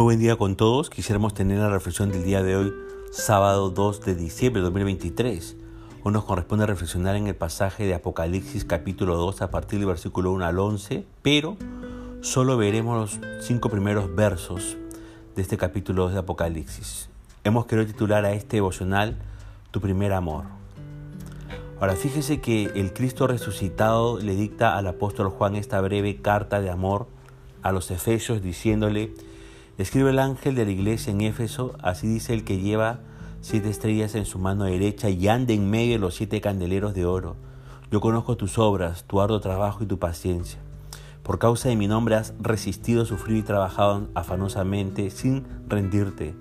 Muy buen día con todos. Quisiéramos tener la reflexión del día de hoy, sábado 2 de diciembre de 2023. Hoy nos corresponde reflexionar en el pasaje de Apocalipsis capítulo 2 a partir del versículo 1 al 11, pero solo veremos los cinco primeros versos de este capítulo 2 de Apocalipsis. Hemos querido titular a este devocional Tu primer amor. Ahora fíjese que el Cristo resucitado le dicta al apóstol Juan esta breve carta de amor a los Efesios diciéndole, escribe el ángel de la iglesia en Éfeso, así dice el que lleva siete estrellas en su mano derecha y anda en medio de los siete candeleros de oro. Yo conozco tus obras, tu arduo trabajo y tu paciencia. Por causa de mi nombre has resistido, sufrido y trabajado afanosamente sin rendirte.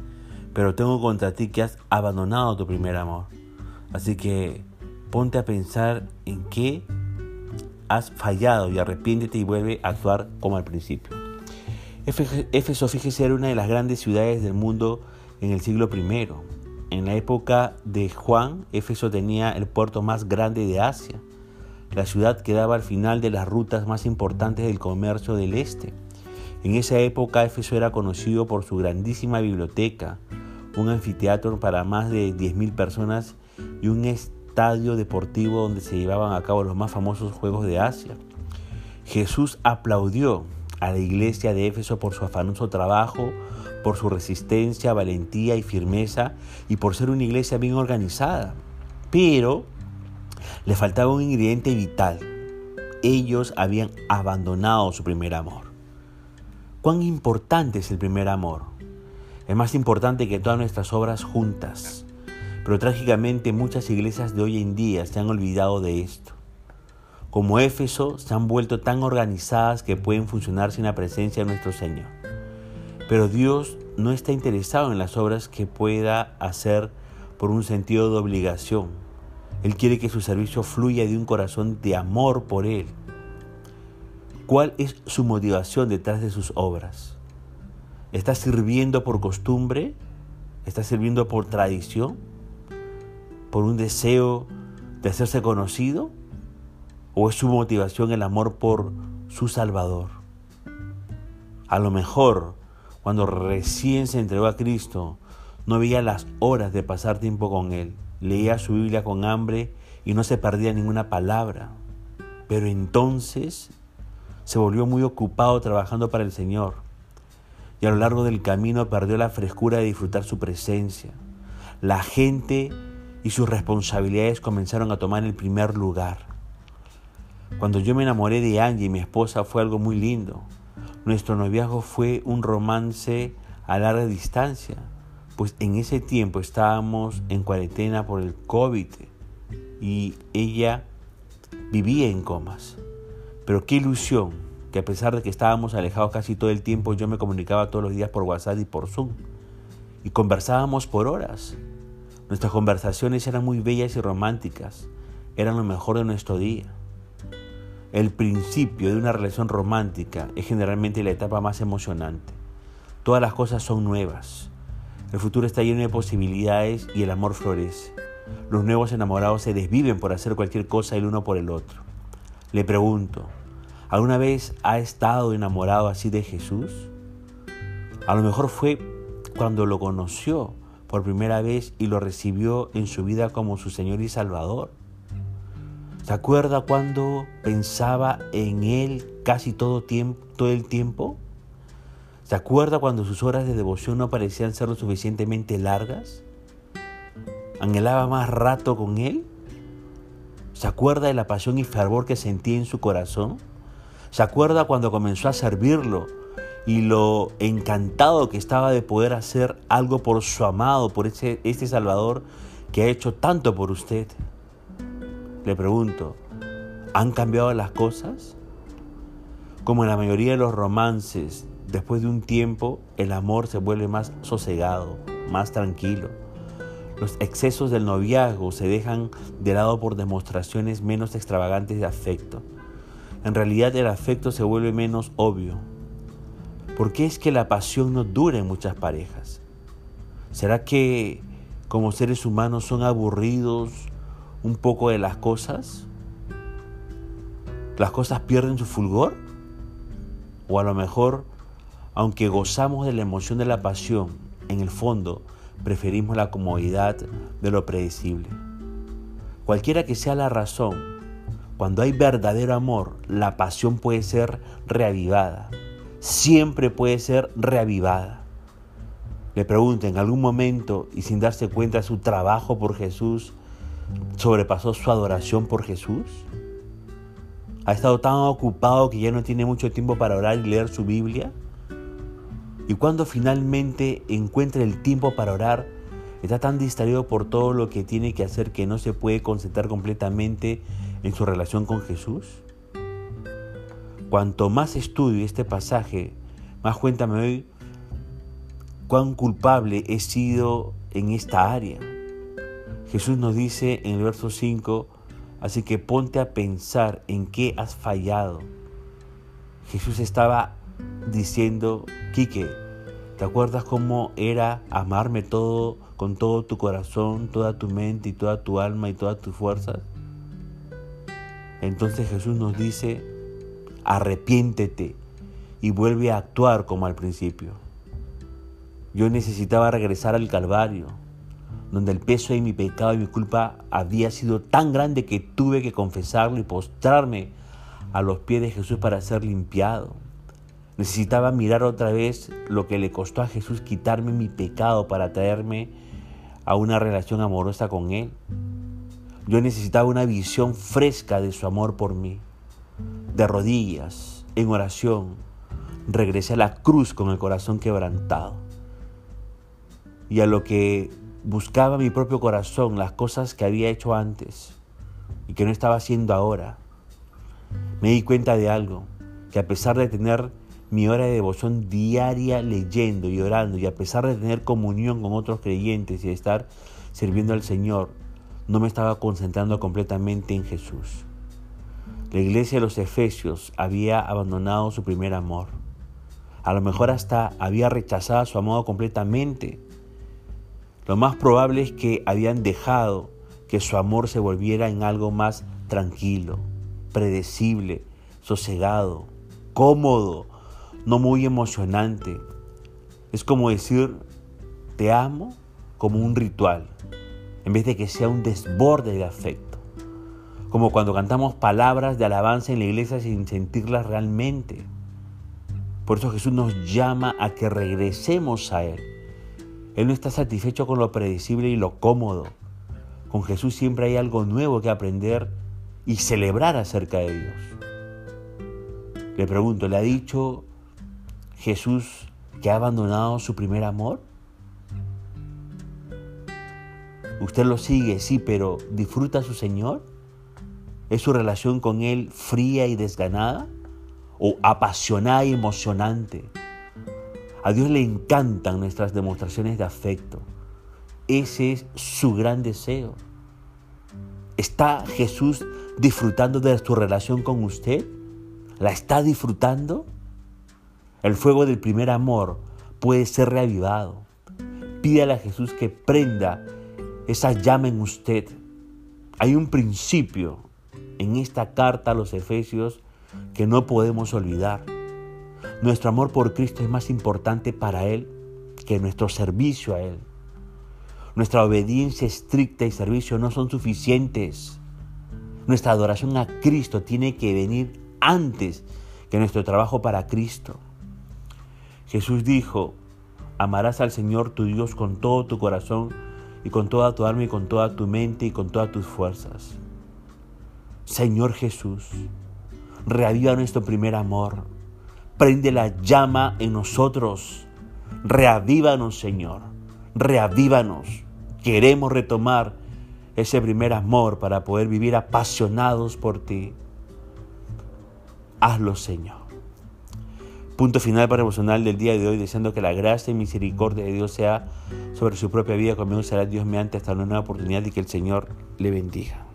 Pero tengo contra ti que has abandonado tu primer amor. Así que ponte a pensar en qué has fallado y arrepiéntete y vuelve a actuar como al principio. Éfeso, fíjese, era una de las grandes ciudades del mundo en el siglo I. En la época de Juan, Éfeso tenía el puerto más grande de Asia. La ciudad quedaba al final de las rutas más importantes del comercio del este. En esa época, Éfeso era conocido por su grandísima biblioteca, un anfiteatro para más de 10.000 personas y un estadio deportivo donde se llevaban a cabo los más famosos Juegos de Asia. Jesús aplaudió a la iglesia de Éfeso por su afanoso trabajo, por su resistencia, valentía y firmeza y por ser una iglesia bien organizada. Pero le faltaba un ingrediente vital. Ellos habían abandonado su primer amor. ¿Cuán importante es el primer amor? Es más importante que todas nuestras obras juntas. Pero trágicamente muchas iglesias de hoy en día se han olvidado de esto como Éfeso, se han vuelto tan organizadas que pueden funcionar sin la presencia de nuestro Señor. Pero Dios no está interesado en las obras que pueda hacer por un sentido de obligación. Él quiere que su servicio fluya de un corazón de amor por Él. ¿Cuál es su motivación detrás de sus obras? ¿Está sirviendo por costumbre? ¿Está sirviendo por tradición? ¿Por un deseo de hacerse conocido? ¿O es su motivación el amor por su Salvador? A lo mejor, cuando recién se entregó a Cristo, no veía las horas de pasar tiempo con Él. Leía su Biblia con hambre y no se perdía ninguna palabra. Pero entonces se volvió muy ocupado trabajando para el Señor. Y a lo largo del camino perdió la frescura de disfrutar su presencia. La gente y sus responsabilidades comenzaron a tomar el primer lugar. Cuando yo me enamoré de Angie, mi esposa, fue algo muy lindo. Nuestro noviazgo fue un romance a larga distancia, pues en ese tiempo estábamos en cuarentena por el COVID y ella vivía en comas. Pero qué ilusión que a pesar de que estábamos alejados casi todo el tiempo, yo me comunicaba todos los días por WhatsApp y por Zoom. Y conversábamos por horas. Nuestras conversaciones eran muy bellas y románticas. Eran lo mejor de nuestro día. El principio de una relación romántica es generalmente la etapa más emocionante. Todas las cosas son nuevas. El futuro está lleno de posibilidades y el amor florece. Los nuevos enamorados se desviven por hacer cualquier cosa el uno por el otro. Le pregunto, ¿alguna vez ha estado enamorado así de Jesús? A lo mejor fue cuando lo conoció por primera vez y lo recibió en su vida como su Señor y Salvador. ¿Se acuerda cuando pensaba en Él casi todo, tiempo, todo el tiempo? ¿Se acuerda cuando sus horas de devoción no parecían ser lo suficientemente largas? ¿Anhelaba más rato con Él? ¿Se acuerda de la pasión y fervor que sentía en su corazón? ¿Se acuerda cuando comenzó a servirlo y lo encantado que estaba de poder hacer algo por su amado, por ese, este Salvador que ha hecho tanto por usted? Le pregunto, ¿han cambiado las cosas? Como en la mayoría de los romances, después de un tiempo el amor se vuelve más sosegado, más tranquilo. Los excesos del noviazgo se dejan de lado por demostraciones menos extravagantes de afecto. En realidad el afecto se vuelve menos obvio. ¿Por qué es que la pasión no dura en muchas parejas? ¿Será que como seres humanos son aburridos un poco de las cosas, las cosas pierden su fulgor. O a lo mejor, Aunque gozamos de la emoción de la pasión, en el fondo preferimos la comodidad de lo predecible. Cualquiera que sea la razón, cuando hay verdadero amor, la pasión puede ser reavivada. Siempre puede ser reavivada. Le pregunto, en algún momento y sin darse cuenta su trabajo por Jesús sobrepasó su adoración por Jesús. Ha estado tan ocupado que ya no tiene mucho tiempo para orar y leer su Biblia. Y cuando finalmente encuentra el tiempo para orar, está tan distraído por todo lo que tiene que hacer que no se puede concentrar completamente en su relación con Jesús. Cuanto más estudio este pasaje, más cuenta me doy cuán culpable he sido en esta área. Jesús nos dice en el verso 5, así que ponte a pensar en qué has fallado. Jesús estaba diciendo, Quique, ¿te acuerdas cómo era amarme todo con todo tu corazón, toda tu mente y toda tu alma y todas tus fuerzas? Entonces Jesús nos dice, arrepiéntete y vuelve a actuar como al principio. Yo necesitaba regresar al Calvario, donde el peso de mi pecado y mi culpa había sido tan grande que tuve que confesarlo y postrarme a los pies de Jesús para ser limpiado. Necesitaba mirar otra vez lo que le costó a Jesús quitarme mi pecado para traerme a una relación amorosa con Él. Yo necesitaba una visión fresca de su amor por mí. De rodillas, en oración, regresé a la cruz con el corazón quebrantado. Y a lo que buscaba mi propio corazón, las cosas que había hecho antes y que no estaba haciendo ahora, me di cuenta de algo, que a pesar de tener mi hora de devoción diaria leyendo y orando y a pesar de tener comunión con otros creyentes y de estar sirviendo al Señor, no me estaba concentrando completamente en Jesús. La iglesia de los Efesios había abandonado su primer amor. A lo mejor hasta había rechazado su amor completamente. Lo más probable es que habían dejado que su amor se volviera en algo más tranquilo, predecible, sosegado, cómodo, no muy emocionante. Es como decir, te amo como un ritual, en vez de que sea un desborde de afecto. Como cuando cantamos palabras de alabanza en la iglesia sin sentirlas realmente. Por eso Jesús nos llama a que regresemos a Él. Él no está satisfecho con lo predecible y lo cómodo. Con Jesús siempre hay algo nuevo que aprender y celebrar acerca de Dios. Le pregunto, ¿le ha dicho Jesús que ha abandonado su primer amor? Usted lo sigue, sí, pero ¿disfruta a su Señor? ¿Es su relación con Él fría y desganada? ¿O apasionada y emocionante? A Dios le encantan nuestras demostraciones de afecto. Ese es su gran deseo. ¿Está Jesús disfrutando de su relación con usted? ¿La está disfrutando? El fuego del primer amor puede ser reavivado. Pídale a Jesús que prenda esa llama en usted. Hay un principio en esta carta a los Efesios que no podemos olvidar. Nuestro amor por Cristo es más importante para Él que nuestro servicio a Él. Nuestra obediencia estricta y servicio no son suficientes. Nuestra adoración a Cristo tiene que venir antes que nuestro trabajo para Cristo. Jesús dijo, amarás al Señor tu Dios con todo tu corazón y con toda tu alma y con toda tu mente y con todas tus fuerzas. Señor Jesús, reaviva nuestro primer amor, prende la llama en nosotros, reavívanos Señor, reavívanos. Queremos retomar ese primer amor para poder vivir apasionados por ti. Hazlo Señor. Punto final para emocional del día de hoy, deseando que la gracia y misericordia de Dios sea sobre su propia vida. Conmigo será Dios mediante hasta una nueva oportunidad y que el Señor le bendiga.